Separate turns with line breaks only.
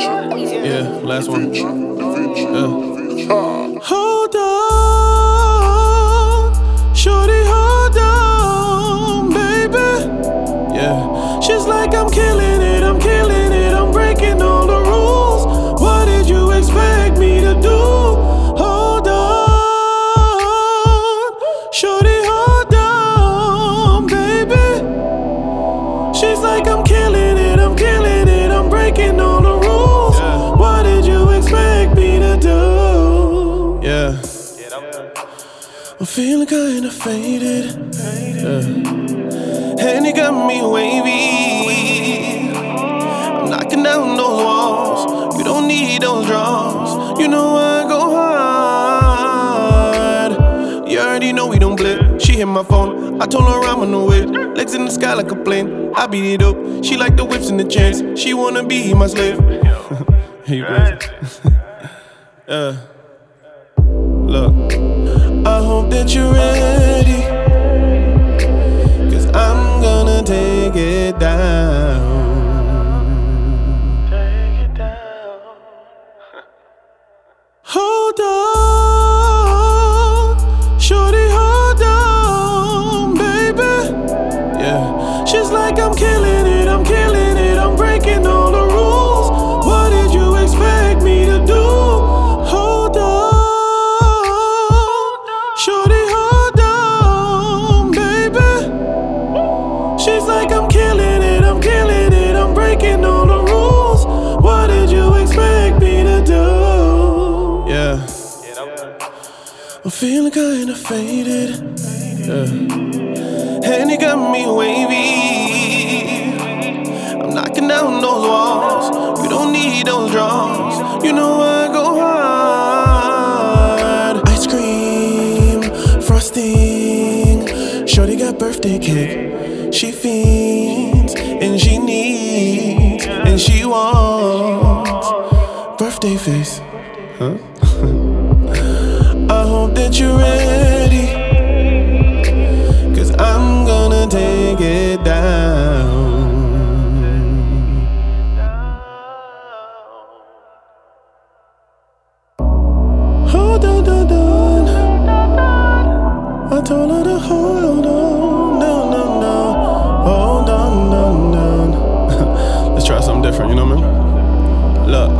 Yeah, last one. Yeah. Hold on, shorty, hold on, baby. Yeah, she's like I'm killing I'm feeling kinda faded. Yeah. And you got me wavy. I'm knocking down those walls. You don't need those draws. You know I go hard. You already know we don't blip. She hit my phone. I told her I'm on the way. Legs in the sky like a plane. I beat it up. She like the whips and the chains. She wanna be my slave. Here you go. yeah. Look. I hope that you're ready. Cause I'm gonna take it down. I'm feeling kinda faded. Yeah. And you got me wavy. I'm knocking down those walls. You don't need those draws. You know I go hard. Ice cream, frosting. Shorty got birthday cake. She fiends and she needs and she wants birthday face. Huh? Hope that you're ready. Cause I'm gonna take it down. Oh, hold on, on, on. I told her to hold on. No, no, no. Hold on, on, on. Let's try something different, you know what I mean?